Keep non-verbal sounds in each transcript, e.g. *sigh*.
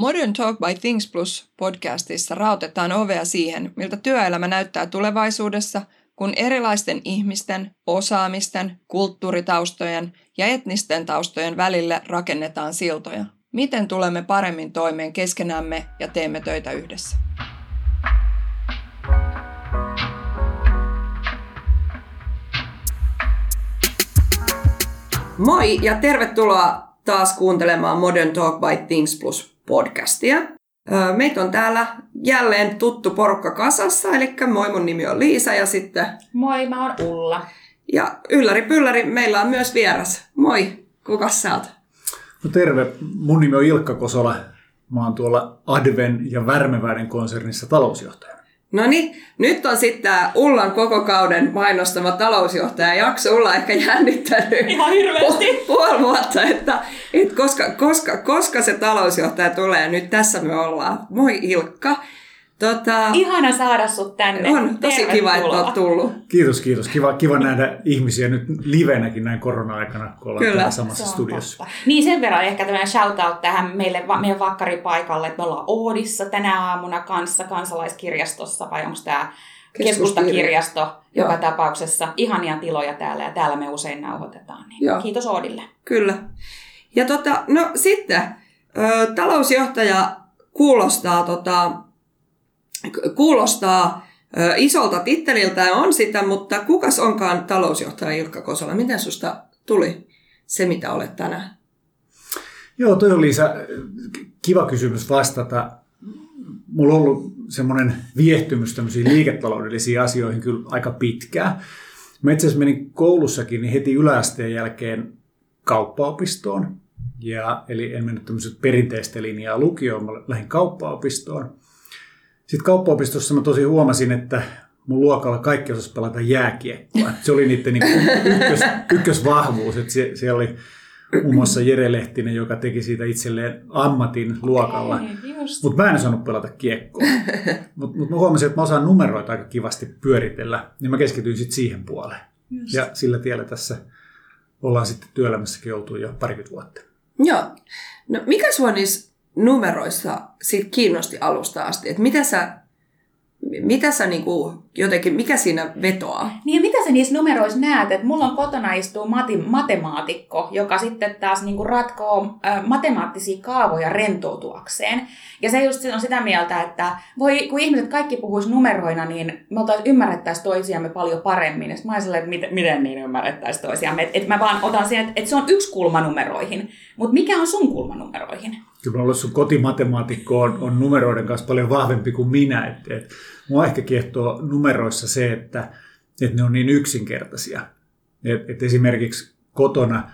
Modern Talk by Things Plus podcastissa rautetaan ovea siihen, miltä työelämä näyttää tulevaisuudessa, kun erilaisten ihmisten, osaamisten, kulttuuritaustojen ja etnisten taustojen välille rakennetaan siltoja. Miten tulemme paremmin toimeen keskenämme ja teemme töitä yhdessä? Moi ja tervetuloa taas kuuntelemaan Modern Talk by Things Plus podcastia. Meitä on täällä jälleen tuttu porukka kasassa, eli moi mun nimi on Liisa ja sitten... Moi, mä oon Ulla. Ja ylläri pylläri, meillä on myös vieras. Moi, kuka sä oot? No terve, mun nimi on Ilkka Kosola. Mä oon tuolla Adven ja Värmeväiden konsernissa talousjohtaja. No niin, nyt on sitten tämä Ullan koko kauden mainostama talousjohtaja jakso. Ulla ehkä jännittänyt Ihan hirveästi. Pu- puoli vuotta, että, että koska, koska, koska se talousjohtaja tulee. Nyt tässä me ollaan. Moi Ilkka. Tota, Ihana saada sut tänne. on tosi kiva, että olet tullut. Kiitos, kiitos. Kiva, kiva nähdä ihmisiä nyt livenäkin näin korona-aikana, kun ollaan Kyllä. täällä Se samassa on studiossa. totta. Niin sen verran ehkä tämmöinen shoutout tähän meille, meidän vakkaripaikalle, että me ollaan Oodissa tänä aamuna kanssa kansalaiskirjastossa, vai onko tämä keskustakirjasto joka Joo. tapauksessa. Ihania tiloja täällä ja täällä me usein nauhoitetaan. Niin Joo. kiitos Oodille. Kyllä. Ja tota, no sitten, ö, talousjohtaja kuulostaa, tota, kuulostaa isolta titteliltä ja on sitä, mutta kukas onkaan talousjohtaja Ilkka Kosola? Miten susta tuli se, mitä olet tänään? Joo, toi on Liisa, kiva kysymys vastata. Mulla on ollut semmoinen viehtymys tämmöisiin liiketaloudellisiin asioihin kyllä aika pitkään. Mä itse asiassa menin koulussakin niin heti yläasteen jälkeen kauppaopistoon. Ja, eli en mennyt tämmöiset perinteistä linjaa lukioon, mä lähdin kauppaopistoon. Sitten kauppaopistossa mä tosi huomasin, että mun luokalla kaikki osasi pelata jääkiekkoa. Se oli niiden niin ykkös, ykkösvahvuus, että sie- siellä oli muun muassa Jere Lehtinen, joka teki siitä itselleen ammatin luokalla. Mutta mä en osannut pelata kiekkoa. Mutta mut mä huomasin, että mä osaan numeroita aika kivasti pyöritellä, niin mä keskityin sitten siihen puoleen. Just. Ja sillä tiellä tässä ollaan sitten työelämässäkin oltu jo parikymmentä vuotta. Joo. No mikä sua niissä numeroissa sit kiinnosti alusta asti? Että mitä sä, mitä sä niinku, jotenkin, mikä siinä vetoaa? Niin ja mitä sä niissä numeroissa näet, että mulla on kotona istuu mati, matemaatikko, joka sitten taas niinku ratkoo ä, matemaattisia kaavoja rentoutuakseen. Ja se just on sitä mieltä, että voi, kun ihmiset kaikki puhuis numeroina, niin me ymmärrettäisiin toisiamme paljon paremmin. Ja mä että miten, miten niin ymmärrettäisiin toisiamme. Että et mä vaan otan sen, että et se on yksi kulma numeroihin. Mutta mikä on sun kulma numeroihin? Kyllä mulla sun kotimatemaatikko on, on numeroiden kanssa paljon vahvempi kuin minä. Et, et, mua ehkä kiehtoo numeroissa se, että, että ne on niin yksinkertaisia. Et, et esimerkiksi kotona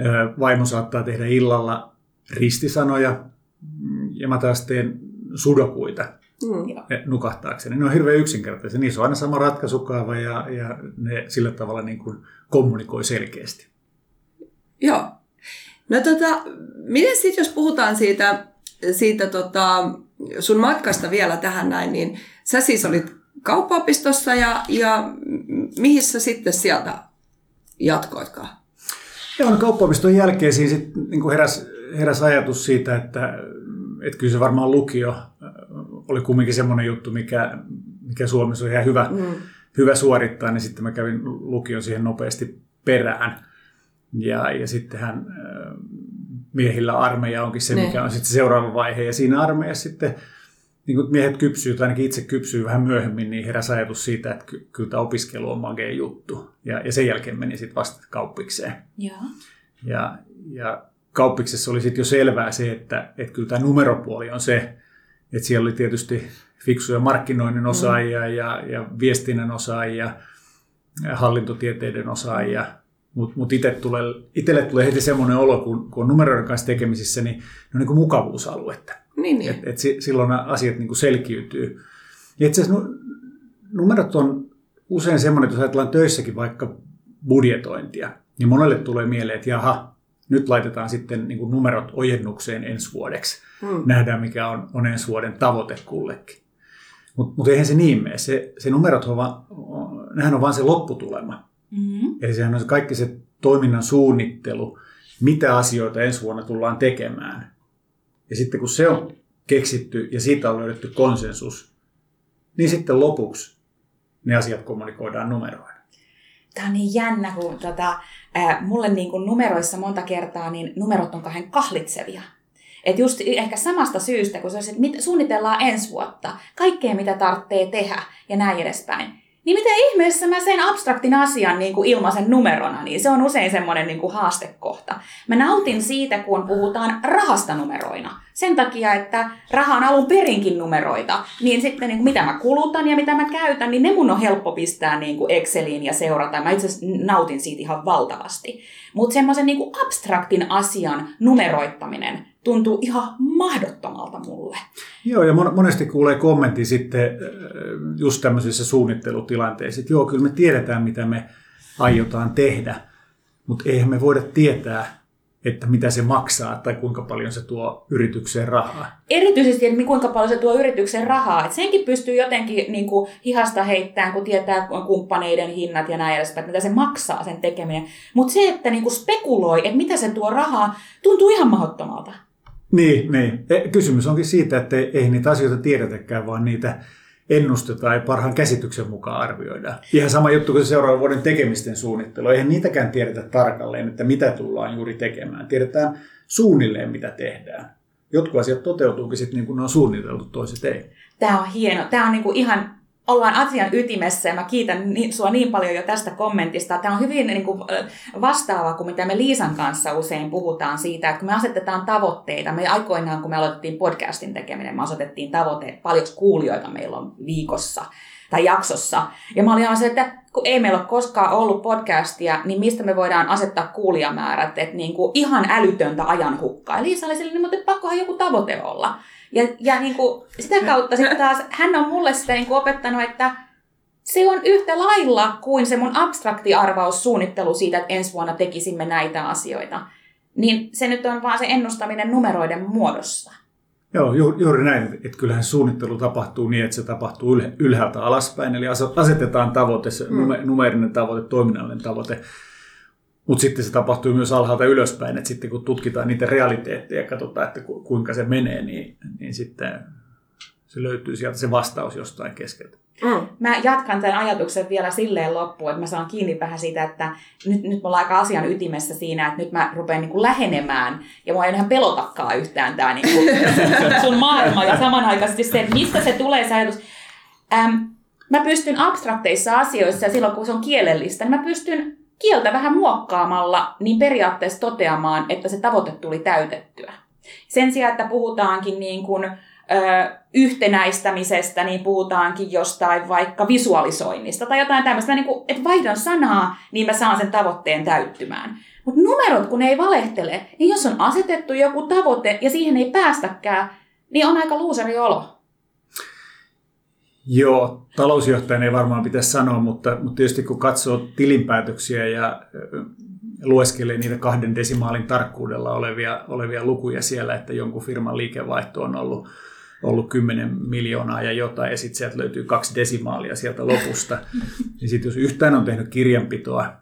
ö, vaimo saattaa tehdä illalla ristisanoja mm, ja mä taas teen sudokuita Mm. Joo. nukahtaakseni. Ne on hirveän yksinkertaisia. Niissä on aina sama ratkaisukaava ja, ja ne sillä tavalla niin kuin kommunikoi selkeästi. Joo. No tota, miten sitten jos puhutaan siitä, siitä tota, sun matkasta vielä tähän näin, niin sä siis olit kauppaopistossa ja, ja mihin sä sitten sieltä jatkoitkaan? Joo, no kauppaopiston jälkeen siinä sit, niin heräs, heräs ajatus siitä, että, että kyllä se varmaan lukio äh, oli kumminkin semmoinen juttu, mikä, mikä Suomessa on ihan hyvä, Mm. hyvä suorittaa, niin sitten mä kävin lukion siihen nopeasti perään. Ja, ja sittenhän äh, miehillä armeija onkin se, Niin. mikä on sitten seuraava vaihe. Ja siinä armeijassa sitten niin kuin miehet kypsyy, tai ainakin itse kypsyy vähän myöhemmin, niin heräsi ajatus siitä, että ky- kyllä tämä opiskelu on magea juttu. Ja, ja sen jälkeen meni sitten vasta kauppikseen. Joo. Ja, ja kauppiksessa oli sitten jo selvää se, että, että kyllä tämä numeropuoli on se, että siellä oli tietysti fiksuja markkinoinnin osaajia mm. ja, ja viestinnän osaajia, ja hallintotieteiden osaajia, mutta mut ite tulee, itselle tulee heti semmoinen olo, kun, kun on numeroiden kanssa tekemisissä, niin ne on niin kuin mukavuusaluetta. Niin, niin. Et, et si- silloin nämä asiat niin kuin selkiytyy. Ja itse asiassa nu- numerot on usein semmoinen, että jos ajatellaan töissäkin vaikka budjetointia, niin monelle tulee mieleen, että jaha, nyt laitetaan sitten niin kuin numerot ojennukseen ensi vuodeksi. Mm. Nähdään, mikä on, on ensi vuoden tavoite kullekin. Mutta mut eihän se niin mene. Se, se numerot on vaan, nehän on vaan se lopputulema. Mm-hmm. Eli sehän on se kaikki se toiminnan suunnittelu, mitä asioita ensi vuonna tullaan tekemään. Ja sitten kun se on keksitty ja siitä on löydetty konsensus, niin sitten lopuksi ne asiat kommunikoidaan numeroina. Tämä on niin jännä, kun tota, ää, mulle niin kuin numeroissa monta kertaa niin numerot on kahden kahlitsevia. Et just ehkä samasta syystä, kun se olisi, että suunnitellaan ensi vuotta, kaikkea mitä tarvitsee tehdä ja näin edespäin. Niin miten ihmeessä mä sen abstraktin asian niin kuin ilmaisen numerona, niin se on usein semmoinen niin kuin haastekohta. Mä nautin siitä, kun puhutaan rahasta numeroina. Sen takia, että raha on alun perinkin numeroita, niin sitten niin kuin mitä mä kulutan ja mitä mä käytän, niin ne mun on helppo pistää niin kuin Exceliin ja seurata. Mä itse nautin siitä ihan valtavasti. Mutta semmoisen niin abstraktin asian numeroittaminen tuntuu ihan mahdottomalta mulle. Joo, ja monesti kuulee kommentti sitten äh, just tämmöisissä suunnittelutilanteissa, että joo, kyllä me tiedetään, mitä me aiotaan tehdä, mutta eihän me voida tietää, että mitä se maksaa tai kuinka paljon se tuo yritykseen rahaa. Erityisesti, että kuinka paljon se tuo yritykseen rahaa. Että senkin pystyy jotenkin niin kuin, hihasta heittämään, kun tietää kumppaneiden hinnat ja näin edespäin, että mitä se maksaa sen tekeminen. Mutta se, että niin kuin spekuloi, että mitä se tuo rahaa, tuntuu ihan mahdottomalta. Niin, niin. E, kysymys onkin siitä, että ei niitä asioita tiedetäkään, vaan niitä ennustetaan ja parhaan käsityksen mukaan arvioidaan. Ihan sama juttu kuin se seuraavan vuoden tekemisten suunnittelu. Eihän niitäkään tiedetä tarkalleen, että mitä tullaan juuri tekemään. Tiedetään suunnilleen, mitä tehdään. Jotkut asiat toteutuukin sitten niin kuin ne on suunniteltu, toiset ei. Tämä on hieno. Tämä on niin kuin ihan ollaan asian ytimessä ja mä kiitän sua niin paljon jo tästä kommentista. Tämä on hyvin niin kuin, vastaava kuin mitä me Liisan kanssa usein puhutaan siitä, että kun me asetetaan tavoitteita, me aikoinaan kun me aloitettiin podcastin tekeminen, me asetettiin tavoite, paljonko kuulijoita meillä on viikossa tai jaksossa. Ja mä olin se, että kun ei meillä ole koskaan ollut podcastia, niin mistä me voidaan asettaa kuulijamäärät, että niin kuin ihan älytöntä ajanhukkaa. Ja Liisa oli sille, että pakkohan joku tavoite olla. Ja, ja niin kuin sitä kautta sitten taas hän on mulle sitä niin kuin opettanut, että se on yhtä lailla kuin se mun abstrakti arvaussuunnittelu siitä, että ensi vuonna tekisimme näitä asioita. Niin se nyt on vaan se ennustaminen numeroiden muodossa. Joo, ju, juuri näin. Että kyllähän suunnittelu tapahtuu niin, että se tapahtuu ylhäältä alaspäin. Eli asetetaan tavoite, se mm. numerinen tavoite, toiminnallinen tavoite. Mutta sitten se tapahtuu myös alhaalta ylöspäin, että sitten kun tutkitaan niitä realiteetteja ja katsotaan, että kuinka se menee, niin, niin sitten se löytyy sieltä se vastaus jostain keskeltä. Mm. Mä jatkan tämän ajatuksen vielä silleen loppuun, että mä saan kiinni vähän siitä, että nyt, nyt me ollaan aika asian ytimessä siinä, että nyt mä rupean niin kuin lähenemään ja mua ei enää pelotakaan yhtään tämä niin kuin *laughs* sun maailma ja *laughs* samanaikaisesti se, että mistä se tulee se ajatus. Ähm, mä pystyn abstrakteissa asioissa ja silloin kun se on kielellistä, niin mä pystyn kieltä vähän muokkaamalla niin periaatteessa toteamaan, että se tavoite tuli täytettyä. Sen sijaan, että puhutaankin niin kuin, ö, yhtenäistämisestä, niin puhutaankin jostain vaikka visualisoinnista tai jotain tämmöistä, niin kuin, että vaihdan sanaa, niin mä saan sen tavoitteen täyttymään. Mutta numerot, kun ne ei valehtele, niin jos on asetettu joku tavoite ja siihen ei päästäkään, niin on aika luuseri olo. Joo, talousjohtajan ei varmaan pitäisi sanoa, mutta, mutta tietysti kun katsoo tilinpäätöksiä ja lueskelee niitä kahden desimaalin tarkkuudella olevia, olevia lukuja siellä, että jonkun firman liikevaihto on ollut, ollut 10 miljoonaa ja jotain, ja sitten sieltä löytyy kaksi desimaalia sieltä lopusta, *laughs* niin sitten jos yhtään on tehnyt kirjanpitoa,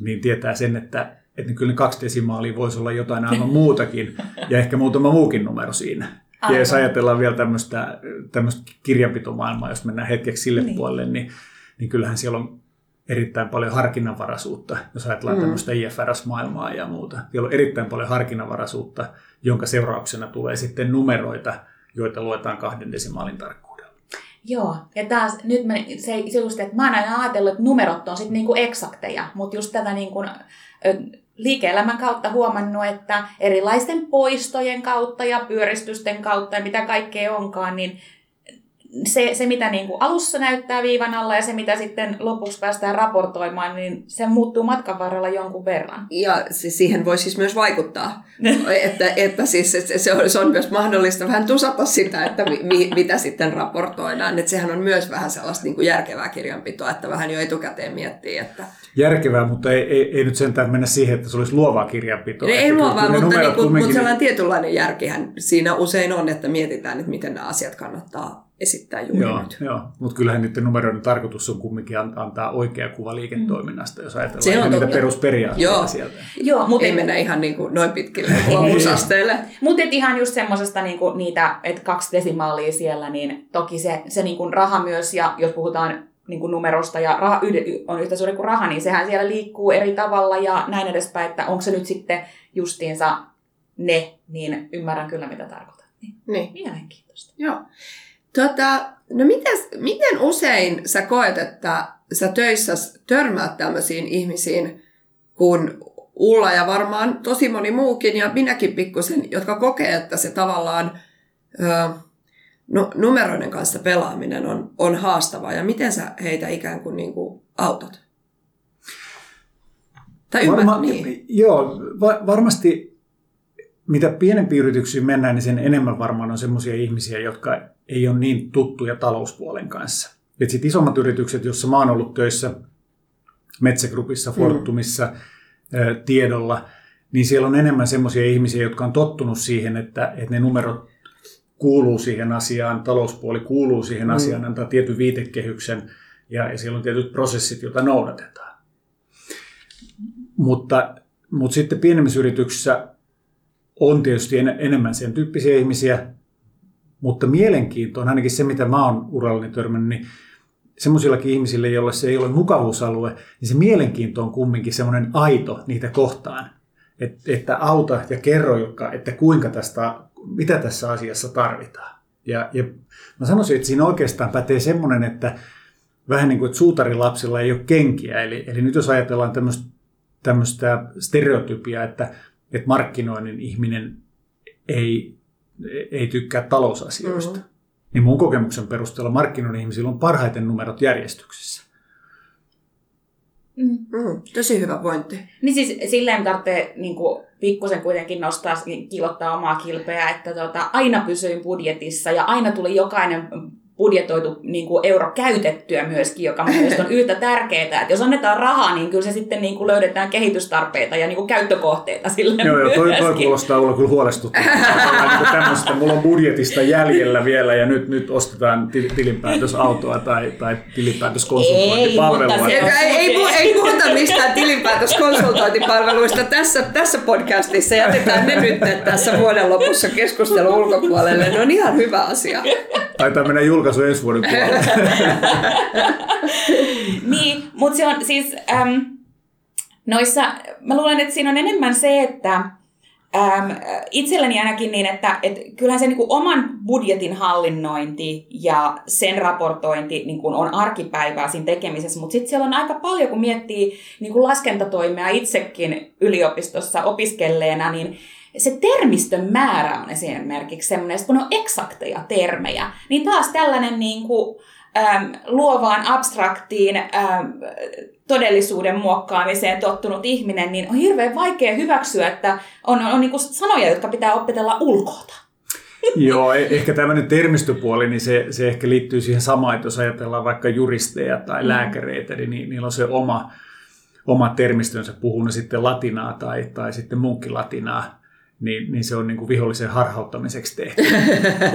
niin tietää sen, että, että kyllä ne kaksi desimaalia voisi olla jotain aivan *laughs* muutakin, ja ehkä muutama muukin numero siinä. Aivan. Ja jos ajatellaan vielä tämmöistä, tämmöistä kirjanpitomaailmaa, jos mennään hetkeksi sille niin. puolelle, niin, niin kyllähän siellä on erittäin paljon harkinnanvaraisuutta, jos ajatellaan mm. tämmöistä IFRS-maailmaa ja muuta. Siellä on erittäin paljon harkinnanvaraisuutta, jonka seurauksena tulee sitten numeroita, joita luetaan kahden desimaalin tarkkuudella. Joo, ja taas nyt mä, se, se just, että mä oon aina ajatellut, että numerot on sitten niinku eksakteja, mutta just tätä niinku, liike-elämän kautta huomannut, että erilaisten poistojen kautta ja pyöristysten kautta ja mitä kaikkea onkaan, niin se, se mitä niin kuin alussa näyttää viivan alla ja se, mitä sitten lopuksi päästään raportoimaan, niin se muuttuu matkan varrella jonkun verran. Ja se, siihen voi siis myös vaikuttaa, *laughs* että, että siis se, se, on, se on myös mahdollista vähän tusata sitä, että mi, mitä sitten raportoidaan. Että sehän on myös vähän sellaista niin kuin järkevää kirjanpitoa, että vähän jo etukäteen miettii, että järkevää, mutta ei, ei, ei nyt sentään mennä siihen, että se olisi luovaa kirjanpitoa. Ei, ei luovaa, mutta, niin kuin, mutta sellainen tietynlainen järkihän siinä usein on, että mietitään, että miten nämä asiat kannattaa esittää juuri Joo, nyt. joo. mutta kyllähän niiden numeroiden tarkoitus on kumminkin an- antaa oikea kuva liiketoiminnasta, jos ajatellaan Se on niitä totta. perusperiaatteita Joo. sieltä. Joo, mutta Ei mennä ihan niin kuin noin pitkille luovuusasteille. Mutta ihan just semmosesta niinku niitä, että kaksi desimaalia siellä, niin toki se, se niinku raha myös, ja jos puhutaan niinku numerosta ja raha on yhtä suuri kuin raha, niin sehän siellä liikkuu eri tavalla ja näin edespäin, että onko se nyt sitten justiinsa ne, niin ymmärrän kyllä mitä tarkoitat. Niin, Niin. mielenkiintoista. Joo. Tota, no mites, miten usein sä koet, että sä töissä törmäät tämmöisiin ihmisiin, kun Ulla ja varmaan tosi moni muukin ja minäkin pikkusen, jotka kokee, että se tavallaan ö, no, numeroiden kanssa pelaaminen on, on haastavaa ja miten sä heitä ikään kuin, niin kuin autat? Tai ymmärrät Varma, niin. Joo, va- varmasti mitä pienempiin yrityksiin mennään, niin sen enemmän varmaan on sellaisia ihmisiä, jotka ei ole niin tuttuja talouspuolen kanssa. Et sit isommat yritykset, joissa mä oon ollut töissä, Metsä Groupissa, Fortumissa, mm. tiedolla, niin siellä on enemmän sellaisia ihmisiä, jotka on tottunut siihen, että, että ne numerot kuuluu siihen asiaan, talouspuoli kuuluu siihen Mm. asiaan, antaa tietyn viitekehyksen ja, ja siellä on tietyt prosessit, joita noudatetaan. Mutta, mutta sitten pienemmissä yrityksissä on tietysti en, enemmän sen tyyppisiä ihmisiä, mutta mielenkiinto on ainakin se, mitä mä oon urallani törmännyt, niin semmoisillakin ihmisille, joille se ei ole mukavuusalue, niin se mielenkiinto on kumminkin semmoinen aito niitä kohtaan. Et, että auta ja kerro, jotka, että kuinka tästä, mitä tässä asiassa tarvitaan. Ja, ja mä sanoisin, että siinä oikeastaan pätee semmoinen, että vähän niin kuin, että suutarilapsilla ei ole kenkiä. Eli, eli nyt jos ajatellaan tämmöistä, stereotypiaa, että, että markkinoinnin ihminen ei, ei tykkää talousasioista, Mhm. niin mun kokemuksen perusteella markkinoinnin ihmisillä on parhaiten numerot järjestyksessä. Mm. Mm, tosi hyvä pointti. Niin siis silleen tarvitsee niin kuin, pikkusen kuitenkin nostaa, kilottaa omaa kilpeä, että tota, aina pysyin budjetissa ja aina tuli jokainen budjetoitu niin kuin euro käytettyä myöskin, joka on yhtä tärkeää. Että jos annetaan rahaa, niin kyllä se sitten niin kuin löydetään kehitystarpeita ja niin kuin käyttökohteita sille Joo, joo, toi, toi kuulostaa olla kyllä huolestuttavalta. niin tämmöistä, mulla on budjetista jäljellä vielä ja nyt, nyt ostetaan ti- tilinpäätösautoa tai, tai tilinpäätöskonsultointipalvelua. Ei, mutta Ei, se- ei, ei, ei puhuta mistään tilinpäätöskonsultointipalveluista tässä, tässä podcastissa. Jätetään ne nyt tässä vuoden lopussa keskustelun ulkopuolelle. Ne on ihan hyvä asia. Taitaa mennä julkaisu ensi vuoden *laughs* niin, mutta se on siis, äm, noissa, mä luulen, että siinä on enemmän se, että äm, itselleni ainakin niin, että et kyllähän se niinku oman budjetin hallinnointi ja sen raportointi niinku on arkipäivää siinä tekemisessä, mutta sitten siellä on aika paljon, kun miettii niinku laskentatoimea itsekin yliopistossa opiskelleena, niin se termistön määrä on esimerkiksi semmoinen, että kun on eksakteja termejä, niin taas tällainen niin kuin, äm, luovaan, abstraktiin äm, todellisuuden muokkaamiseen tottunut ihminen, niin on hirveän vaikea hyväksyä, että on, on, on niin kuin sanoja, jotka pitää opetella ulkoota. *laughs* Joo, e- ehkä tämmöinen termistöpuoli, niin se, se ehkä liittyy siihen samaan, että jos ajatellaan vaikka juristeja tai Mm. lääkäreitä, niin ni- niillä on se oma, oma termistönsä, puhuu ne sitten latinaa tai, tai sitten munkkilatinaa, niin, niin se on niin kuin vihollisen harhauttamiseksi tehty.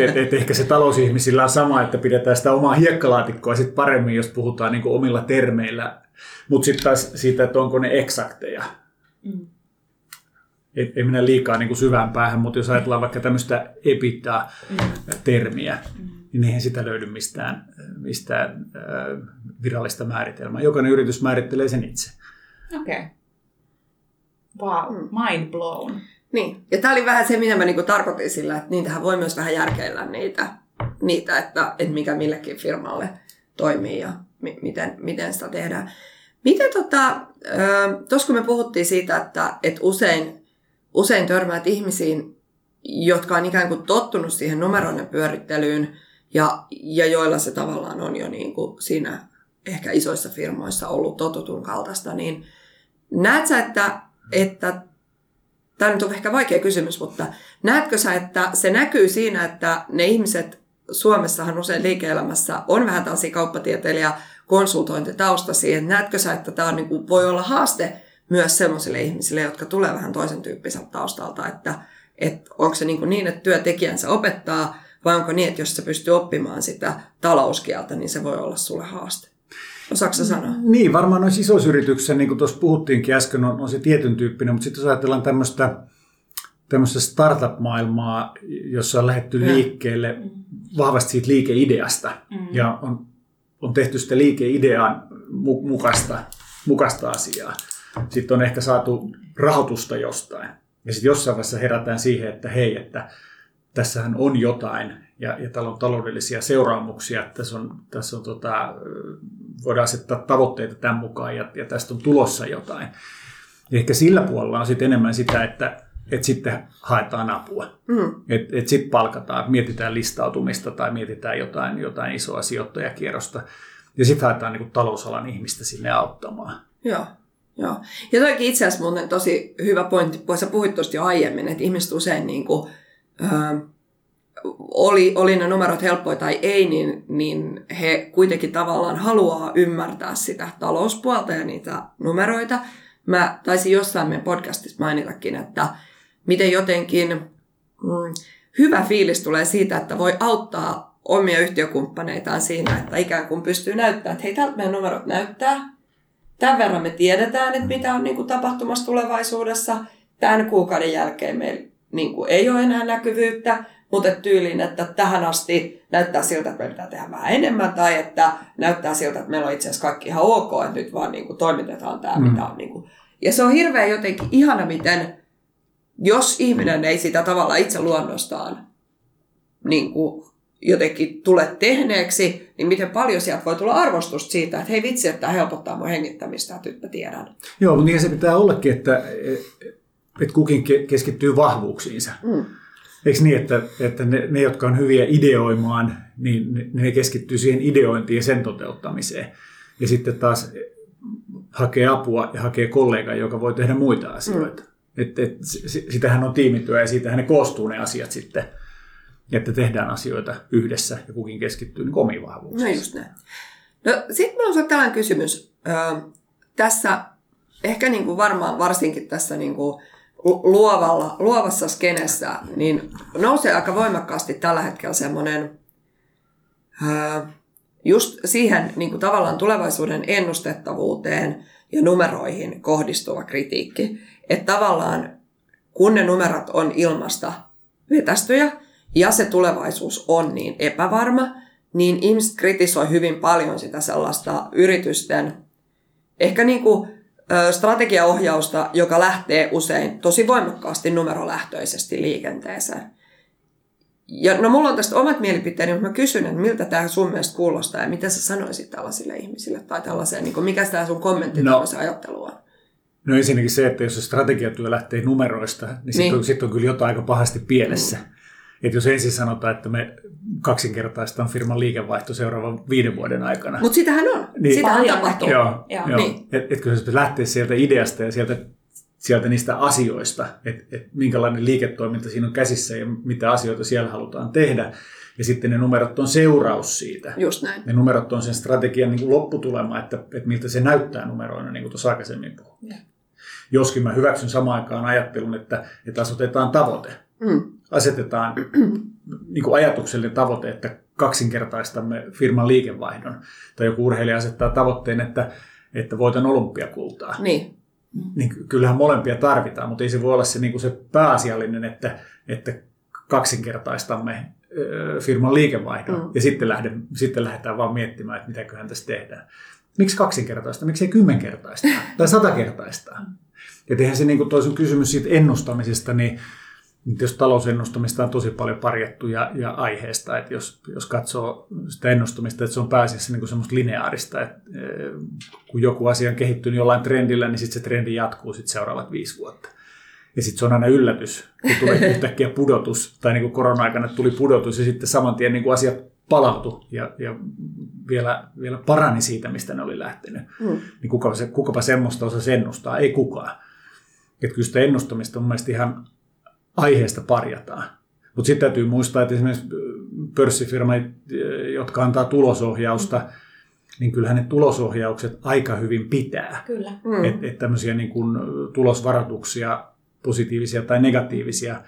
et, et ehkä se talousihmisillä on sama, että pidetään sitä omaa hiekkalaatikkoa sit paremmin, jos puhutaan niin kuin omilla termeillä, mutta sitten taas siitä, että onko ne eksakteja. Mm. ei, ei mennä liikaa niin kuin syvään päähän, mutta jos ajatellaan vaikka tämmöistä epitä-termiä, niin eihän sitä löydy mistään, mistään äh, virallista määritelmää. Jokainen yritys määrittelee sen itse. Okei. Okay. Wow, mind blown. Niin. Ja tämä oli vähän se, mitä mä niinku tarkoitin sillä, että niitähän voi myös vähän järkeillä niitä, niitä että, että mikä millekin firmalle toimii ja mi- miten, miten sitä tehdään. Miten tota, tuossa kun me puhuttiin siitä, että, että usein, usein törmäät ihmisiin, jotka on ikään kuin tottunut siihen numeroiden pyörittelyyn ja, ja joilla se tavallaan on jo niin kuin siinä ehkä isoissa firmoissa ollut totutun kaltaista, niin näet sä, että, että tämä nyt on ehkä vaikea kysymys, mutta näetkö sä, että se näkyy siinä, että ne ihmiset Suomessahan usein liike-elämässä on vähän tällaisia kauppatieteilijä konsultointitaustaisia. Näetkö sä, että tämä on, niin kuin, voi olla haaste myös sellaisille ihmisille, jotka tulee vähän toisen tyyppiseltä taustalta, että, että onko se niin, kuin niin että työntekijänsä opettaa vai onko niin, että jos sä pystyy oppimaan sitä talouskieltä, niin se voi olla sulle haaste? Osaatko sanoa? Niin, varmaan noissa isoissa yrityksissä, niin kuin tuossa puhuttiinkin äsken, on, on se tietyn tyyppinen, mutta sitten jos ajatellaan tämmöistä tämmöistä startup-maailmaa, jossa on lähetty liikkeelle vahvasti siitä liikeideasta mm. ja on, on tehty sitä liikeidean mukaista, mukaista asiaa. Sitten on ehkä saatu rahoitusta jostain. Ja sitten jossain vaiheessa herätään siihen, että hei, että tässähän on jotain ja, ja täällä on taloudellisia seuraamuksia. Tässä, on, tässä on tota, voidaan asettaa tavoitteita tämän mukaan ja, ja tästä on tulossa jotain. Ja ehkä sillä puolella on sitten enemmän sitä, että että sitten haetaan apua. Mm. Että et sitten palkataan, mietitään listautumista tai mietitään jotain, jotain isoa sijoittajakierrosta. Ja sitten haetaan niin talousalan ihmistä sinne auttamaan. Joo. Joo. Ja toikin itse asiassa muuten tosi hyvä pointti, kun sä puhuit tuosta jo aiemmin, että ihmiset usein niin kuin, oli, oli ne numerot helppoja tai ei, niin, niin he kuitenkin tavallaan haluaa ymmärtää sitä talouspuolta ja niitä numeroita. Mä taisin jossain meidän podcastissa mainitakin, että miten jotenkin mm, hyvä fiilis tulee siitä, että voi auttaa omia yhtiökumppaneitaan siinä, että ikään kuin pystyy näyttämään, että hei, tältä meidän numerot näyttää. Tämän verran me tiedetään, että mitä on niin kuin, tapahtumassa tulevaisuudessa. Tämän kuukauden jälkeen meillä niin kuin, ei ole enää näkyvyyttä, mutta tyyliin, että tähän asti näyttää siltä, että me pitää tehdä vähän enemmän, tai että näyttää siltä, että meillä on itse asiassa kaikki ihan ok, että nyt vaan niin kuin, toimitetaan tämä, mm. mitä on. Niin kuin. Ja se on hirveän jotenkin ihana, miten jos ihminen ei sitä tavalla itse luonnostaan niin kuin jotenkin tule tehneeksi, niin miten paljon sieltä voi tulla arvostusta siitä, että hei vitsi, että tämä helpottaa mun hengittämistä, että nyt mä tiedän. Joo, mutta niin se pitää ollakin, että, että kukin keskittyy vahvuuksiinsa. Mm. Eikö niin, että, että ne, ne, jotka on hyviä ideoimaan, niin ne, ne keskittyy siihen ideointiin ja sen toteuttamiseen. Ja sitten taas hakee apua ja hakee kollegan, joka voi tehdä muita asioita. Mm. Et, et, sitähän on tiimityö ja siitähän ne koostuu ne asiat sitten, että tehdään asioita yhdessä ja kukin keskittyy niin omiin vahvuuksiin. No just näin. No sitten minulla on tällainen kysymys. Ö, tässä ehkä niin kuin varmaan varsinkin tässä niin kuin luovalla, luovassa skenessä, niin nousee aika voimakkaasti tällä hetkellä semmoinen just siihen niin kuin tavallaan tulevaisuuden ennustettavuuteen ja numeroihin kohdistuva kritiikki. Että tavallaan kun ne numerot on ilmasta vetästyjä ja se tulevaisuus on niin epävarma, niin ihmiset kritisoi hyvin paljon sitä sellaista yritysten ehkä niin kuin strategiaohjausta, joka lähtee usein tosi voimakkaasti numerolähtöisesti liikenteeseen. Ja no mulla on tästä omat mielipiteeni, mutta mä kysyn, että miltä tämä sun mielestä kuulostaa ja mitä sä sanoisit tällaisille ihmisille tai tällaiseen, niin kuin mikä tämä sun kommentti no, ajattelu on? No ensinnäkin se, että jos se strategiatyö lähtee numeroista, niin, niin. sitten on, sit on kyllä jotain aika pahasti pielessä. Mm. Että jos ensin sanotaan, että me kaksinkertaistaan firman liikevaihto seuraavan viiden vuoden aikana. Mutta sitähän on. Niin, sitähän tapahtuu. Joo, joo. joo. Niin. Että et kun se lähtee sieltä ideasta ja sieltä, sieltä niistä asioista, että et minkälainen liiketoiminta siinä on käsissä ja mitä asioita siellä halutaan tehdä. Ja sitten ne numerot on seuraus siitä. Just näin. Ne numerot on sen strategian niin kuin lopputulema, että, että miltä se näyttää numeroina, niin kuin tuossa aikaisemmin puhuttiin. Joskin mä hyväksyn samaan aikaan ajattelun, että, että asetetaan tavoite. Mm. Asetetaan *clears throat* niin kuin ajatuksellinen tavoite, että kaksinkertaistamme firman liikevaihdon. Tai joku urheilija asettaa tavoitteen, että, että voitan olympiakultaa. Niin. niin kyllähän molempia tarvitaan, mutta ei se voi olla se, niin kuin se pääasiallinen, että, että kaksinkertaistamme firman liikevaihdon mm. ja sitten, lähden, sitten lähdetään vaan miettimään, että mitäköhän tässä tehdään. Miksi kaksinkertaista? Miksi ei kymmenkertaista tai satakertaista? Ja eihän se niin kuin toi kysymys siitä ennustamisesta, niin jos talousennustamista on tosi paljon parjattu ja, ja aiheesta, että jos, jos katsoo sitä ennustamista, että se on pääasiassa niin semmoista lineaarista, että kun joku asia on kehittynyt jollain trendillä, niin sitten se trendi jatkuu sitten seuraavat viisi vuotta. Ja sitten se on aina yllätys, kun tulee *laughs* yhtäkkiä pudotus, tai niin kuin korona-aikana tuli pudotus, ja sitten saman tien niin kuin asia palautui ja, ja vielä, vielä parani siitä, mistä ne oli lähtenyt. Mm. Niin kuka, se, kukapa semmoista osaa ennustaa? Ei kukaan. Että kyllä sitä ennustamista on mielestäni ihan aiheesta parjataan. Mutta sitten täytyy muistaa, että esimerkiksi pörssifirmat, jotka antaa tulosohjausta, mm. niin kyllähän ne tulosohjaukset aika hyvin pitää. Kyllä. Mm. Että et tämmöisiä niin kuin tulosvaroituksia, positiivisia tai negatiivisia,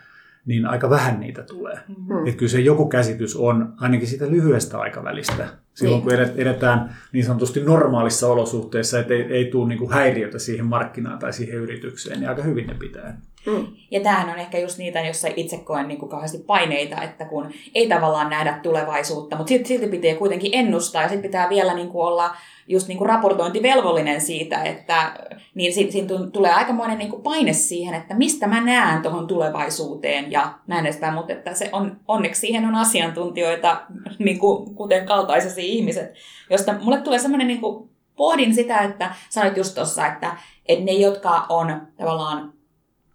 niin aika vähän niitä tulee. Mm. Että kyllä se joku käsitys on ainakin siitä lyhyestä aikavälistä. Silloin kun edet- edetään niin sanotusti normaalissa olosuhteissa, että ei, ei tule niin kuin häiriötä siihen markkinaan tai siihen yritykseen, niin aika hyvin ne pitää. Mm. Ja tämähän on ehkä just niitä, jossa itse koen niin kuin kauheasti paineita, että kun ei tavallaan nähdä tulevaisuutta, mutta silti, silti pitää kuitenkin ennustaa ja sitten pitää vielä niin kuin olla just niin kuin raportointivelvollinen siitä, että niin si- siinä tu- tulee aikamoinen niin kuin paine siihen, että mistä mä näen tuohon tulevaisuuteen ja näin edespäin, mutta että se on, onneksi siihen on asiantuntijoita, niin kuin, kuten kaltaisesi ihmiset, josta mulle tulee semmoinen niin kuin, pohdin sitä, että sanoit just tuossa, että, että ne, jotka on tavallaan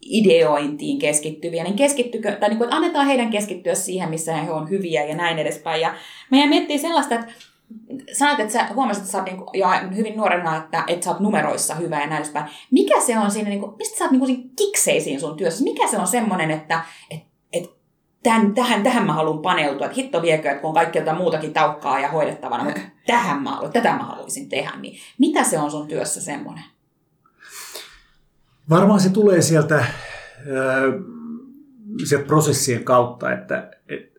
ideointiin keskittyviä, niin keskittykö, tai niin kuin, että annetaan heidän keskittyä siihen, missä he on hyviä ja näin edespäin. Ja meidän miettii sellaista, että sanoit, että sä huomasit, että sä oot niin jo hyvin nuorena, että, että sä oot numeroissa hyvä ja näin edespäin. Mikä se on siinä, niin kuin, mistä sä oot niin kuin kikseisiin sun työssä? Mikä se on semmoinen, että, että, että tämän, tähän, tähän mä haluan paneutua, että hitto viekö, että kun on kaikki jotain muutakin taukkaa ja hoidettavana, mutta *laughs* tähän mä haluan, tätä mä haluaisin tehdä, niin mitä se on sun työssä semmoinen? Varmaan se tulee sieltä, äh, sieltä prosessien kautta, että et,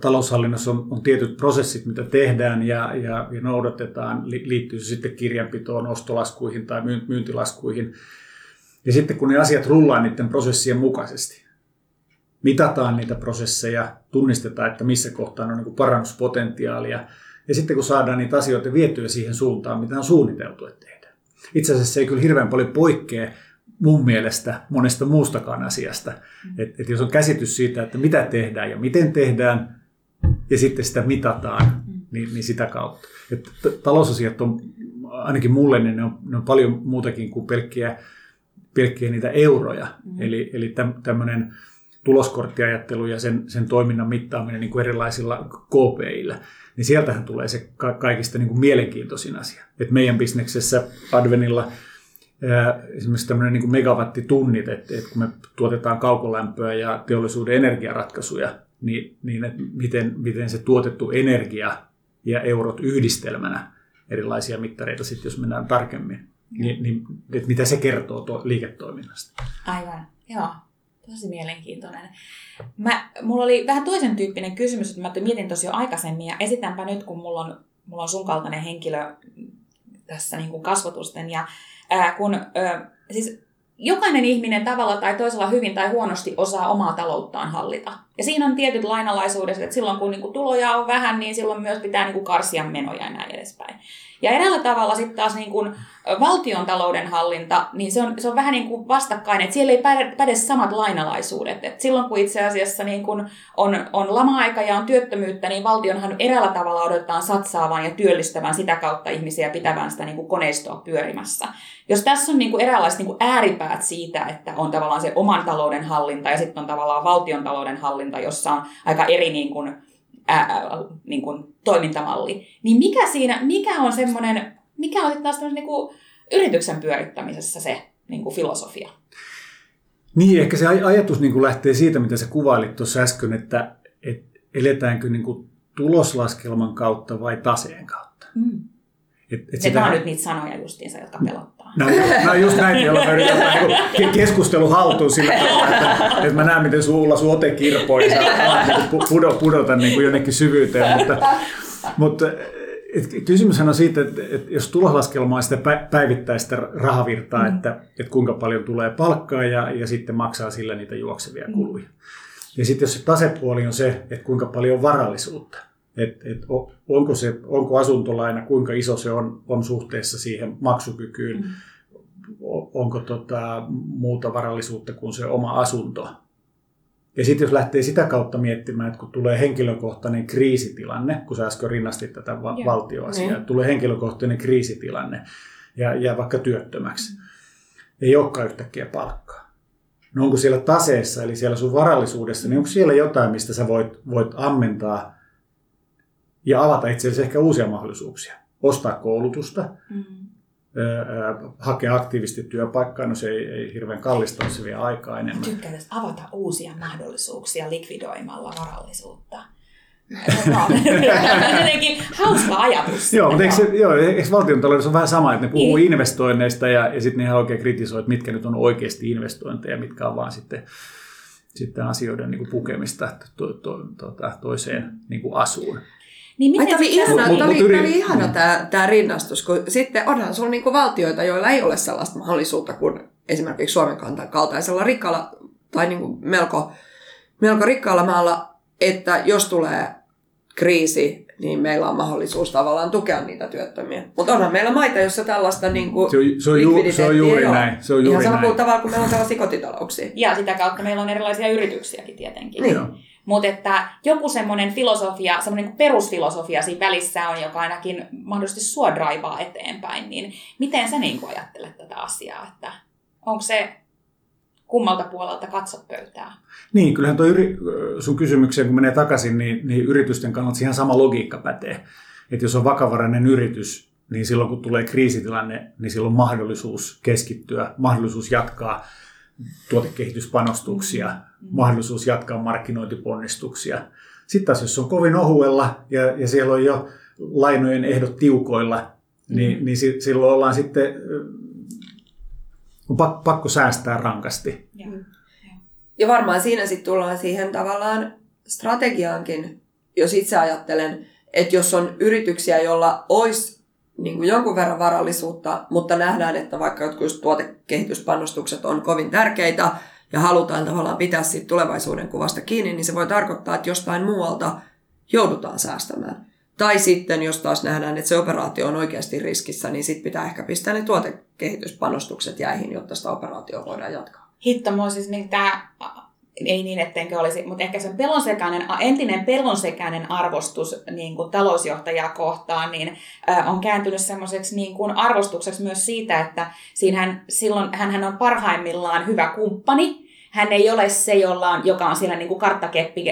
taloushallinnossa on, on tietyt prosessit, mitä tehdään ja, ja, ja noudatetaan, li, liittyy se sitten kirjanpitoon, ostolaskuihin tai myyntilaskuihin. Ja sitten kun ne asiat rullaa niiden prosessien mukaisesti, mitataan niitä prosesseja, tunnistetaan, että missä kohtaa on niin parannuspotentiaalia, ja sitten kun saadaan niitä asioita vietyä siihen suuntaan, mitä on suunniteltu, että tehdään. Itse asiassa se ei kyllä hirveän paljon poikkea mun mielestä monesta muustakaan asiasta. Mm. Et, et jos on käsitys siitä, että mitä tehdään ja miten tehdään, ja sitten sitä mitataan, mm. niin, niin sitä kautta. Et talousasiat on, ainakin mulle, niin ne on, ne on paljon muutakin kuin pelkkiä, pelkkiä niitä euroja. Mm. Eli, eli tämmöinen tuloskorttiajattelu ja sen, sen toiminnan mittaaminen niin kuin erilaisilla KPIillä, niin sieltähän tulee se ka- kaikista niin kuin mielenkiintoisin asia. Et meidän bisneksessä Advenilla esimerkiksi tämmöinen niin megawattitunnit, että, että kun me tuotetaan kaukolämpöä ja teollisuuden energiaratkaisuja, niin, niin että miten, miten se tuotettu energia ja eurot yhdistelmänä erilaisia mittareita sitten, jos mennään tarkemmin, niin, niin että mitä se kertoo tuo liiketoiminnasta. Aivan, joo. Tosi mielenkiintoinen. Mä, mulla oli vähän toisen tyyppinen kysymys, että mä mietin tosi jo aikaisemmin ja esitänpä nyt, kun mulla on, mulla on sun kaltainen henkilö tässä niin kuin kasvotusten ja ää, kun ää, siis jokainen ihminen tavalla tai toisella hyvin tai huonosti osaa omaa talouttaan hallita. Ja siinä on tietyt lainalaisuudet, että silloin kun niinku tuloja on vähän, niin silloin myös pitää niinku karsia menoja ja näin edespäin. Ja eräällä tavalla sitten taas niinku valtion talouden hallinta, niin se on, se on vähän niin kuin vastakkain, että siellä ei päde, päde samat lainalaisuudet. Et silloin kun itse asiassa niin kun on, on lama-aika ja on työttömyyttä, niin valtionhan eräällä tavalla odotetaan satsaavan ja työllistävän sitä kautta ihmisiä ja pitävän sitä niin kuin koneistoa pyörimässä. Jos tässä on niin kuin eräänlaiset niin kuin ääripäät siitä, että on tavallaan se oman talouden hallinta ja sitten on tavallaan valtion talouden hallinta, jossa on aika eri niin kuin, ää, niin kuin toimintamalli, niin mikä siinä, mikä on semmoinen, mikä on taas niin kuin yrityksen pyörittämisessä se niin kuin filosofia? Niin, ehkä se ajatus niin kuin lähtee siitä, mitä sä kuvailit tuossa äsken, että, että eletäänkö niin kuin tuloslaskelman kautta vai taseen kautta. Mm. Et, et sitä... on nyt niitä sanoja justiinsa, jotka pelottaa. No, no just näin, jolloin mä yritän niin keskustelu haltuun sillä tavalla, että, että mä näen, miten sulla sun ote kirpoo ja sä niin pudota niin kuin jonnekin syvyyteen. Mutta, mutta et kysymyshän on siitä, että, että jos tuloslaskelma on sitä päivittäistä rahavirtaa, mm. että, että kuinka paljon tulee palkkaa ja, ja sitten maksaa sillä niitä juoksevia kuluja. Mm. Ja sitten jos se tasepuoli on se, että kuinka paljon on varallisuutta, että et onko, se, onko asuntolaina, kuinka iso se on, on suhteessa siihen maksukykyyn, mm. onko tota, muuta varallisuutta kuin se oma asunto. Ja sitten jos lähtee sitä kautta miettimään, että kun tulee henkilökohtainen kriisitilanne, kun sä äsken rinnastit tätä va- valtioasiaa, mm. tulee henkilökohtainen kriisitilanne ja, ja vaikka työttömäksi, mm. ei olekaan yhtäkkiä palkkaa. No onko siellä taseessa, eli siellä sun varallisuudessa, niin onko siellä jotain, mistä sä voit, voit ammentaa ja avata itse asiassa ehkä uusia mahdollisuuksia. Ostaa koulutusta, mm. hakea aktiivisesti työpaikkaa, no se ei, ei hirveän kallista ole, se vie aikaa enemmän. Tykkään tästä avata uusia mahdollisuuksia likvidoimalla varallisuutta. Jotenkin hauska ajatus. joo, mutta eikö, se, joo, eikö valtiontaloudessa on vähän sama, että ne puhuu niin. investoinneista ja, ja sitten ne ihan oikein kritisoi, että mitkä nyt on oikeasti investointeja, mitkä on vaan sitten sitten asioiden niin kuin pukemista to, to, to, toiseen niin kuin asuun. Niin Ai, miten tämä oli ihana, Mut- tämä mut oli, yri- tämä oli ihana tämä, tämä rinnastus, kun sitten onhan sulla niinku valtioita, joilla ei ole sellaista mahdollisuutta kuin esimerkiksi Suomen kaltaisella rikkaalla tai niinku melko, melko rikkaalla maalla, että jos tulee kriisi, niin meillä on mahdollisuus tavallaan tukea niitä työttömiä. Mutta onhan meillä maita, joissa tällaista niinku Se on, se on, ju, se on juuri näin. Se on Ihan juuri sama näin. kuin tavalla, kun meillä on tällaisia kotitalouksia. Ja sitä kautta meillä on erilaisia yrityksiäkin tietenkin. Niin. Mutta että joku semmoinen filosofia, semmoinen niinku perusfilosofia siinä välissä on, joka ainakin mahdollisesti sua draivaa eteenpäin, niin miten sä niin ajattelet tätä asiaa, että onko se kummalta puolelta katsot pöytää? Niin, kyllähän tuo yri, sun kysymykseen, kun menee takaisin, niin, niin yritysten kannalta ihan sama logiikka pätee. Että jos on vakavarainen yritys, niin silloin kun tulee kriisitilanne, niin silloin on mahdollisuus keskittyä, mahdollisuus jatkaa tuotekehityspanostuksia, mm. mahdollisuus jatkaa markkinointiponnistuksia. Sitten taas jos on kovin ohuella ja, ja siellä on jo lainojen ehdot tiukoilla, niin, Mm. niin si, silloin ollaan sitten on pak- pakko säästää rankasti. Ja. Ja varmaan siinä sitten tullaan siihen tavallaan strategiaankin, jos itse ajattelen, että jos on yrityksiä, joilla olisi niin kuin jonkun verran varallisuutta, mutta nähdään, että vaikka jotkut tuotekehityspanostukset on kovin tärkeitä ja halutaan tavallaan pitää siitä tulevaisuuden kuvasta kiinni, niin se voi tarkoittaa, että jostain muualta joudutaan säästämään. Tai sitten, jos taas nähdään, että se operaatio on oikeasti riskissä, niin sitten pitää ehkä pistää ne tuotekehityspanostukset jäihin, jotta sitä operaatiota voidaan jatkaa. Hitto, mua siis niin tää, ei niin ettenkö olisi, mutta ehkä se pelonsekainen, entinen pelonsekäinen arvostus niin kuin talousjohtajaa kohtaan, niin ä, on kääntynyt semmoiseksi niin kuin arvostukseksi myös siitä, että siinähän, silloin hän on parhaimmillaan hyvä kumppani, hän ei ole se, jolla on, joka on siellä niin kuin karttakeppi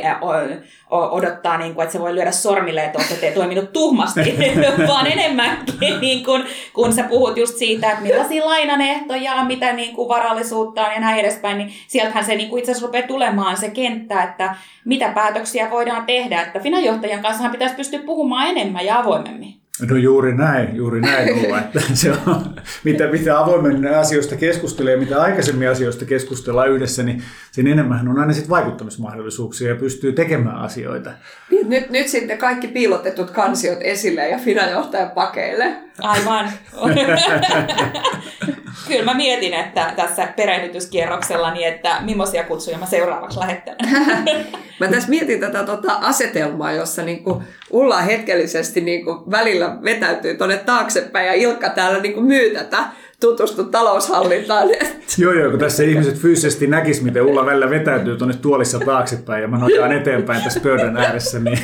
odottaa, niin kuin, että se voi lyödä sormille, että olette toiminut tuhmasti, *laughs* vaan enemmänkin, niin kuin, kun sä puhut just siitä, että millaisia lainanehtoja on, mitä niin kuin varallisuutta on ja näin edespäin, niin sieltähän se niin kuin itse asiassa rupeaa tulemaan se kenttä, että mitä päätöksiä voidaan tehdä, että finanjohtajan kanssa pitäisi pystyä puhumaan enemmän ja avoimemmin. No juuri näin, juuri näin *laughs* Ulla, että se on, mitä, mitä avoimemmin asioista keskustelee ja mitä aikaisemmin asioista keskustellaan yhdessä, niin sen enemmän on aina sit vaikuttamismahdollisuuksia ja pystyy tekemään asioita. Niin, Nyt, nyt sitten kaikki piilotetut kansiot esille ja Fina-johtajan pakeille. Aivan. *laughs* Kyllä mä mietin, että tässä perehdytyskierroksella, niin että millaisia kutsuja mä seuraavaksi lähettelen. *laughs* Mä tässä mietin tätä tota asetelmaa, jossa niinku Ulla hetkellisesti niinku välillä vetäytyy tuonne taaksepäin ja Ilkka täällä niinku myy tätä tutustu taloushallintaan. *laughs* Joo, joo, kun tässä ihmiset fyysisesti näkis, miten Ulla välillä vetäytyy tuonne tuolissa taaksepäin ja mä nojaan eteenpäin tässä pöydän ääressä, niin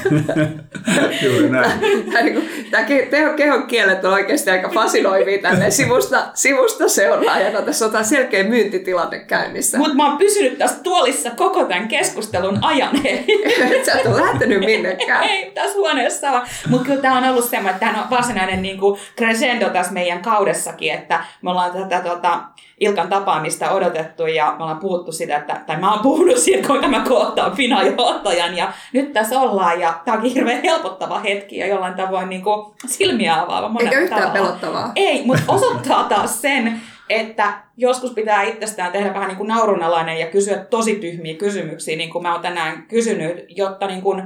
*laughs* juuri näin. Tämä, niinku, tämä kehon kielet on oikeasti aika fasinoivia tänne sivusta, sivusta seuraajana. Tässä on tämä selkeä myyntitilanne käynnissä. Mutta mä oon pysynyt tässä tuolissa koko tämän keskustelun ajan. *laughs* Et Sä et ole lähtenyt minnekään. Ei tässä huoneessa on. Mutta kyllä tämä on ollut semmoinen, että tämä on varsinainen niin kuin crescendo tässä meidän kaudessakin, että me ollaan tätä tota, Ilkan tapaamista odotettu ja me ollaan puhuttu sitä, että, tai mä oon puhunut siitä, kuinka mä kohtaan Fina-johtajan ja nyt tässä ollaan ja tämä onkin hirveän helpottava hetki ja jollain tavoin niin kuin silmiä avaava Eikä yhtään tavalla. pelottavaa. Ei, mutta *laughs* osoittaa taas sen, että joskus pitää itsestään tehdä vähän niin kuin naurunalainen ja kysyä tosi tyhmiä kysymyksiä, niin kuin mä oon tänään kysynyt, jotta niin kuin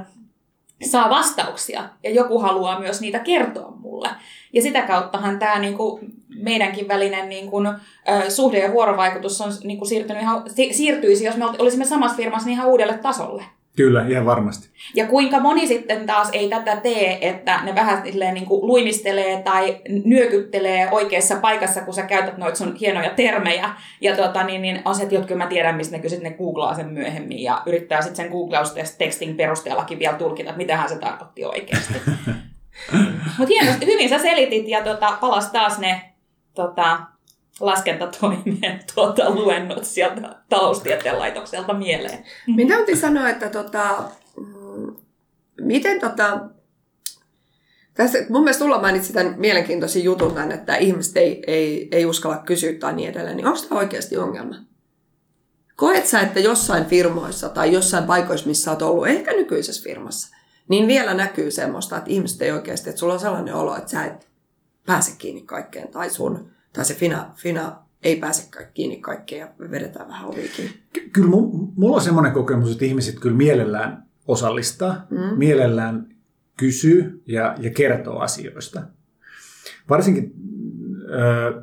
saa vastauksia ja joku haluaa myös niitä kertoa mulle. Ja sitä kauttahan tämä niin kuin meidänkin välinen niin kuin, ö, suhde ja vuorovaikutus on niin kuin siirtynyt ihan, si- siirtyisi, jos me olisimme samassa firmassa niin ihan uudelle tasolle. Kyllä, ihan varmasti. Ja kuinka moni sitten taas ei tätä tee, että ne vähän silleen niin kuin luimistelee tai nyökyttelee oikeassa paikassa, kun sä käytät noita sun hienoja termejä. Ja tota, niin, niin on se, että jotkut mä tiedän, mistä ne kysyt, ne googlaa sen myöhemmin ja yrittää sitten sen googlaustekstin perusteellakin vielä tulkita, että mitähän se tarkoitti oikeasti. *laughs* Mutta hienosti, hyvin sä selitit ja tota, palas taas ne tota, laskentatoimien *laughs* tuota, luennot sieltä taloustieteen laitokselta mieleen. Minä täytyy sanoa, että tota, mm, miten tota, tässä, mun mielestä Ulla mainitsi tämän mielenkiintoisen jutun tämän, että ihmiset ei, ei, ei uskalla kysyä tai niin edelleen. Niin onko tämä oikeasti ongelma? Koet sä, että jossain firmoissa tai jossain paikoissa, missä olet ollut, ehkä nykyisessä firmassa, niin vielä näkyy semmoista, että ihmiset ei oikeasti, että sulla on sellainen olo, että sä et pääse kiinni kaikkeen tai sun, tai se Fina, Fina ei pääse kiinni kaikkeen ja vedetään vähän ovikin. Kyllä mulla on semmoinen kokemus, että ihmiset kyllä mielellään osallistaa, mm. mielellään kysyy ja, ja kertoo asioista. Varsinkin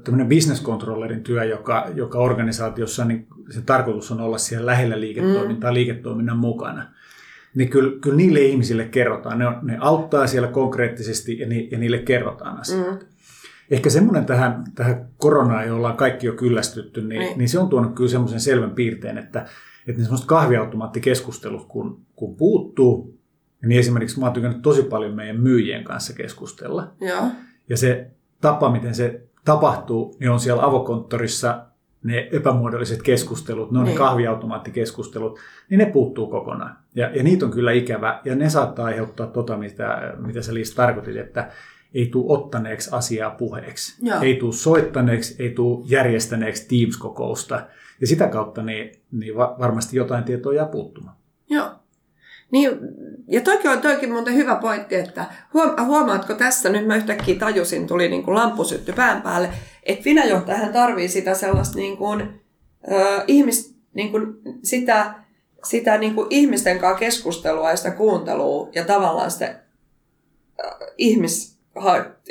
tämmöinen business controllerin työ, joka, joka organisaatiossa, niin se tarkoitus on olla siellä lähellä liiketoimintaa, mm. liiketoiminnan mukana. Niin kyllä, kyllä niille ihmisille kerrotaan. Ne, on, ne auttaa siellä konkreettisesti ja, ni, ja niille kerrotaan asioita. Mm. Ehkä semmoinen tähän, tähän koronaan, jolla on kaikki jo kyllästytty, niin, mm. niin se on tuonut kyllä semmoisen selvän piirteen, että, että ne semmoiset kahviautomaattikeskustelut, kun, kun puuttuu, niin esimerkiksi mä oon tykännyt tosi paljon meidän myyjien kanssa keskustella. Joo. Ja se tapa, miten se tapahtuu, niin on siellä avokonttorissa ne epämuodolliset keskustelut, ne on niin. ne kahviautomaattikeskustelut, niin ne puuttuu kokonaan. Ja, ja niitä on kyllä ikävä, ja ne saattaa aiheuttaa tota, mitä, mitä sä Liis tarkoitit, että ei tule ottaneeksi asiaa puheeksi. Joo. Ei tule soittaneeksi, ei tule järjestäneeksi Teams-kokousta. Ja sitä kautta niin, niin varmasti jotain tietoa jää puuttumaan. Joo. Niin, ja toki on toikin muuten hyvä pointti, että huomaatko tässä, nyt mä yhtäkkiä tajusin, tuli niin kuin lamppu sytty pään päälle, että Finajohtajahan tarvii sitä sellaista niin kuin, äh, ihmis, niin kuin sitä, sitä niin kuin ihmisten kanssa keskustelua ja sitä kuuntelua ja tavallaan sitä äh, ihmis,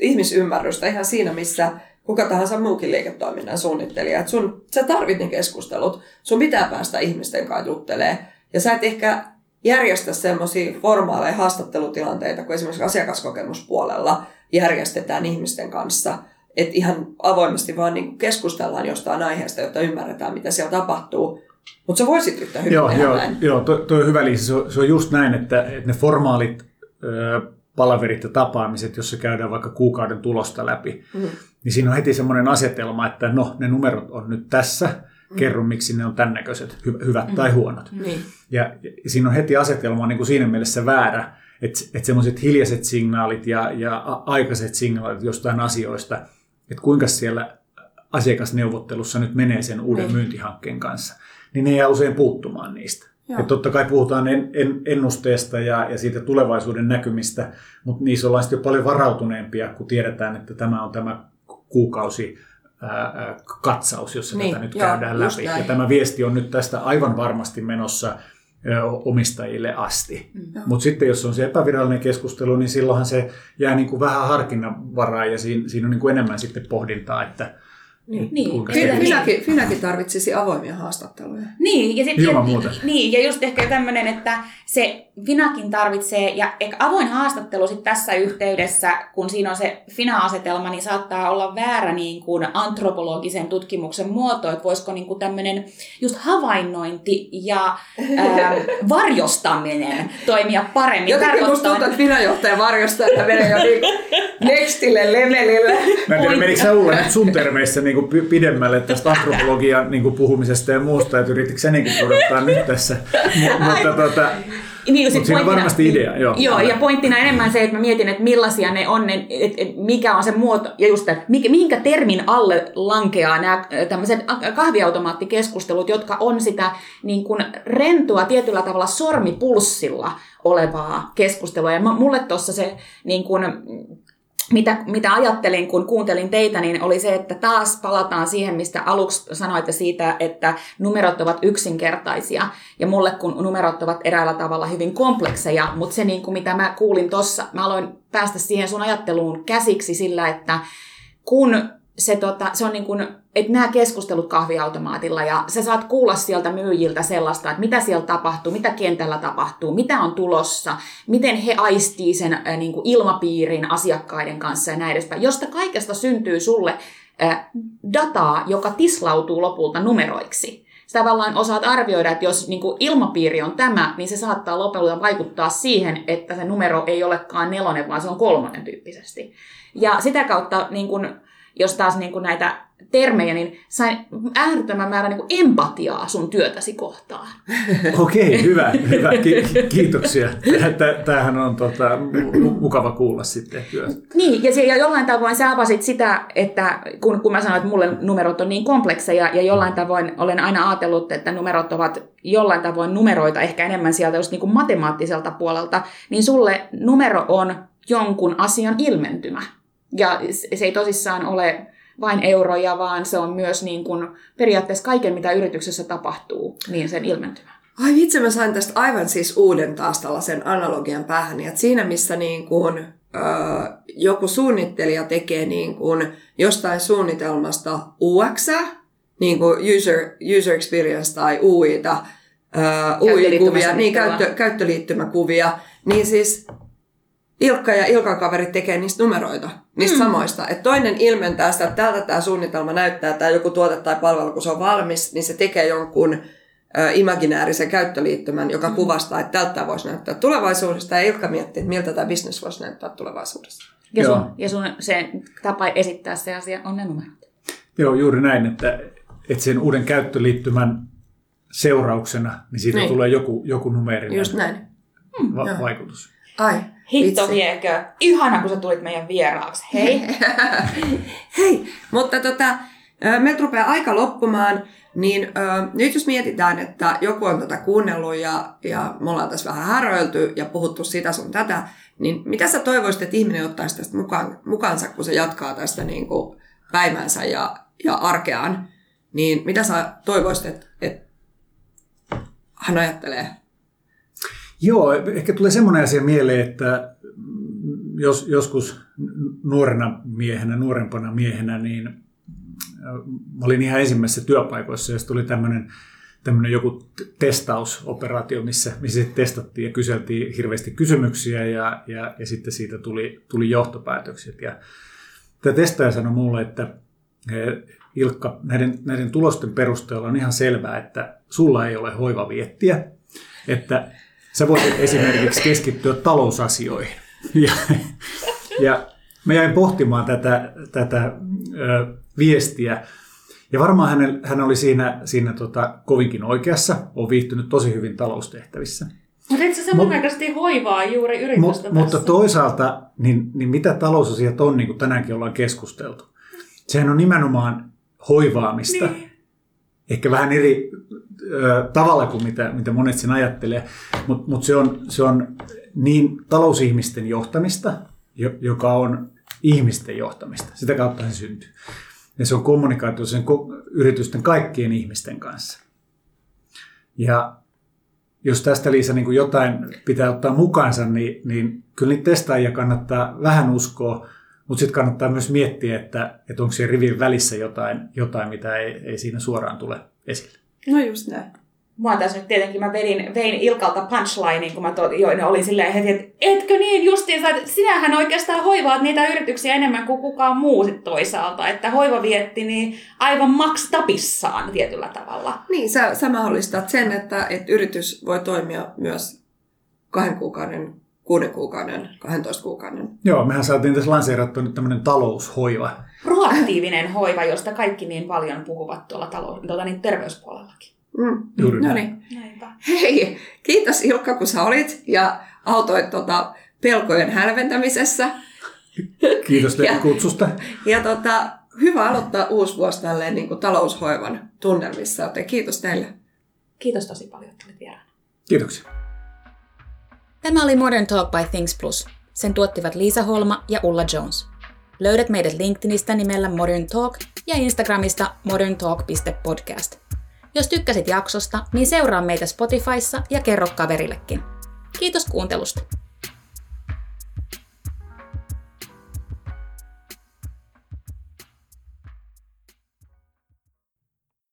ihmisymmärrystä ihan siinä, missä kuka tahansa muukin liiketoiminnan suunnittelija. Että sun, sä tarvit ne keskustelut, sun pitää päästä ihmisten kanssa juttelemaan. Ja sä et ehkä järjestä semmoisia formaaleja haastattelutilanteita, kun esimerkiksi asiakaskokemuspuolella järjestetään ihmisten kanssa, että ihan avoimesti vaan niin keskustellaan jostain aiheesta, jotta ymmärretään, mitä siellä tapahtuu. Mutta se voisit yhtä hyvin joo, tehdä joo, näin. Joo, toi, toi on hyvä Liisa. Se on, se on just näin, että, että ne formaalit ö, palaverit ja tapaamiset, jossa käydään vaikka kuukauden tulosta läpi, mm. niin siinä on heti semmoinen asetelma, että no, ne numerot on nyt tässä, Mm. kerro, miksi ne on tämän näköiset, hy- hyvät mm. tai huonot. Niin. Ja, ja siinä on heti asetelma niin kuin siinä mielessä väärä, että, että semmoiset hiljaiset signaalit ja, ja aikaiset signaalit jostain asioista, että kuinka siellä asiakasneuvottelussa nyt menee sen uuden niin. myyntihankkeen kanssa, niin ne jää usein puuttumaan niistä. Ja totta kai puhutaan en, en, ennusteesta ja, ja siitä tulevaisuuden näkymistä, mutta niissä ollaan sitten jo paljon varautuneempia, kun tiedetään, että tämä on tämä kuukausi katsaus, jossa niin, tätä nyt joo, käydään läpi. Ja tämä viesti on nyt tästä aivan varmasti menossa omistajille asti. Mm. Mutta sitten jos on se epävirallinen keskustelu, niin silloinhan se jää niin kuin vähän harkinnanvaraa ja siinä, siinä on niin kuin enemmän sitten pohdintaa, että niin, niin. Kyllä, Finäkin, Finäkin tarvitsisi avoimia haastatteluja. Niin, ja, sit, Ilman muuta. Niin, ja just ehkä tämmöinen, että se Finakin tarvitsee, ja ehkä avoin haastattelu sit tässä yhteydessä, kun siinä on se Fina-asetelma, niin saattaa olla väärä niin kuin antropologisen tutkimuksen muoto, että voisiko niin kuin tämmöinen just havainnointi ja ää, *laughs* varjostaminen toimia paremmin. Jotenkin musta tuntuu, että Fina-johtaja varjostaa, että menee jo niin nextille levelille. Mä en tiedä, menikö sä Ulla nyt sun termeissä niin kuin pidemmälle tästä antropologian niin kuin puhumisesta ja muusta, että yrittikö sä niin odottaa nyt tässä. *laughs* M- mutta tota, niin, Mutta siinä on varmasti idea. Joo, joo ja pointtina enemmän se, että mä mietin, että millaisia ne on, että et, mikä on se muoto, ja just että mihinkä termin alle lankeaa nämä tämmöiset kahviautomaattikeskustelut, jotka on sitä niin kuin rentoa tietyllä tavalla sormipulssilla olevaa keskustelua. Ja mulle tuossa se niin kuin, mitä, mitä ajattelin, kun kuuntelin teitä, niin oli se, että taas palataan siihen, mistä aluksi sanoitte siitä, että numerot ovat yksinkertaisia. Ja mulle, kun numerot ovat eräällä tavalla hyvin komplekseja, mutta se, niin kuin mitä mä kuulin tuossa, mä aloin päästä siihen sun ajatteluun käsiksi sillä, että kun se, tota, se on niin kuin, että nämä keskustelut kahviautomaatilla ja sä saat kuulla sieltä myyjiltä sellaista, että mitä siellä tapahtuu, mitä kentällä tapahtuu, mitä on tulossa, miten he aistii sen äh, niin kuin ilmapiirin asiakkaiden kanssa ja näin edespäin. Josta kaikesta syntyy sulle äh, dataa, joka tislautuu lopulta numeroiksi. Sä tavallaan osaat arvioida, että jos niin kuin ilmapiiri on tämä, niin se saattaa lopulta vaikuttaa siihen, että se numero ei olekaan nelonen, vaan se on kolmonen tyyppisesti. Ja sitä kautta niin kuin, jos taas niin kuin näitä termejä, niin sain äärettömän määrän niin empatiaa sun työtäsi kohtaan. *laughs* Okei, hyvä, hyvä. Ki- kiitoksia. Tämähän on tota, mukava kuulla sitten työstä. Niin, ja, se, ja jollain tavoin sä avasit sitä, että kun, kun mä sanoin, että mulle numerot on niin komplekseja, ja jollain tavoin olen aina ajatellut, että numerot ovat jollain tavoin numeroita, ehkä enemmän sieltä just niin kuin matemaattiselta puolelta, niin sulle numero on jonkun asian ilmentymä. Ja se ei tosissaan ole vain euroja, vaan se on myös niin kuin periaatteessa kaiken, mitä yrityksessä tapahtuu, niin sen ilmentymä. Ai vitsi, mä sain tästä aivan siis uuden taas tällaisen analogian päähän. Että siinä missä niin kuin, joku suunnittelija tekee niin kuin jostain suunnitelmasta UX, niin kuin user, user experience tai UIta, UI-kuvia, niin käyttö, käyttöliittymäkuvia, niin siis Ilkka ja Ilkan kaverit tekee niistä numeroita, niistä mm. samoista. Et toinen ilmentää sitä, että tältä tämä suunnitelma näyttää, tai joku tuote tai palvelu, kun se on valmis, niin se tekee jonkun imaginäärisen käyttöliittymän, joka mm. kuvastaa, että tältä voisi näyttää tulevaisuudesta, ja Ilkka miettii, että miltä tämä business voisi näyttää tulevaisuudessa. Ja sun, ja sun se tapa esittää se asia on ne numerot. Joo, juuri näin, että, että sen uuden käyttöliittymän seurauksena, niin siitä niin. tulee joku, joku numerinen Just näin. Va- hmm. vaikutus. Ai, Hitto viekö. Ihana, kun sä tulit meidän vieraaksi. Hei. *laughs* Hei, mutta tota, meiltä rupeaa aika loppumaan. Niin ö, nyt jos mietitään, että joku on tätä kuunnellut ja, ja me ollaan tässä vähän häröilty ja puhuttu sitä sun tätä, niin mitä sä toivoisit, että ihminen ottaisi tästä mukaan, mukaansa, kun se jatkaa tästä niin kuin päivänsä ja, ja arkeaan, niin mitä sä toivoisit, että, että hän ajattelee? Joo, ehkä tulee semmoinen asia mieleen, että jos, joskus nuorena miehenä, nuorempana miehenä, niin mä olin ihan ensimmäisessä työpaikoissa, jos tuli tämmöinen tämmöinen joku testausoperaatio, missä, missä testattiin ja kyseltiin hirveästi kysymyksiä ja, ja, ja sitten siitä tuli, tuli johtopäätökset. Ja tämä testaaja sanoi mulle, että Ilkka, näiden, näiden tulosten perusteella on ihan selvää, että sulla ei ole hoivaviettiä, että sä voit esimerkiksi keskittyä talousasioihin. Ja, ja mä jäin pohtimaan tätä, tätä ö, viestiä. Ja varmaan hän, hän oli siinä, siinä tota, kovinkin oikeassa, on viihtynyt tosi hyvin taloustehtävissä. Mutta et sä samanaikaisesti hoivaa juuri yritystä Mut, tässä. Mutta toisaalta, niin, niin mitä talousasiat on, niin kuin tänäänkin ollaan keskusteltu? Sehän on nimenomaan hoivaamista. Niin. Ehkä vähän eri tavalla kuin mitä, mitä monet sen ajattelee, mutta mut se, on, se on niin talousihmisten johtamista, joka on ihmisten johtamista. Sitä kautta se syntyy. Ja se on kommunikaatio sen yritysten kaikkien ihmisten kanssa. Ja jos tästä Liisa niin kuin jotain pitää ottaa mukaansa, niin, niin kyllä niitä testaajia kannattaa vähän uskoa, mutta sitten kannattaa myös miettiä, että, että onko siellä rivin välissä jotain, jotain mitä ei, ei siinä suoraan tule esille. No just näin. Mua tässä nyt tietenkin, mä vedin, vein Ilkalta punchlinein, kun mä to, jo, ne olin silleen heti, että etkö niin justiinsa, että sinähän oikeastaan hoivaat niitä yrityksiä enemmän kuin kukaan muu sit toisaalta. Että hoiva vietti niin aivan maks tapissaan tietyllä tavalla. Niin, sä, sä mahdollistat sen, että, että yritys voi toimia myös kahden kuukauden, kuuden kuukauden, 12 kuukauden. Joo, mehän saatiin tässä lanseerattua nyt tämmöinen taloushoiva. Proaktiivinen hoiva, josta kaikki niin paljon puhuvat tuolla talous, tuota, niin terveyspuolellakin. Mm. Juuri no niin. Hei, kiitos Ilkka, kun sä olit ja autoit tuota pelkojen hälventämisessä. Kiitos teille kutsusta. Ja tota, hyvä aloittaa uusi vuosi tälleen niin kuin taloushoivan tunnelmissa, joten kiitos teille. Kiitos tosi paljon, että olit vieraana. Kiitoksia. Tämä oli Modern Talk by Things Plus. Sen tuottivat Liisa Holma ja Ulla Jones. Löydät meidät LinkedInistä nimellä Modern Talk ja Instagramista moderntalk.podcast. Jos tykkäsit jaksosta, niin seuraa meitä Spotifyssa ja kerro kaverillekin. Kiitos kuuntelusta!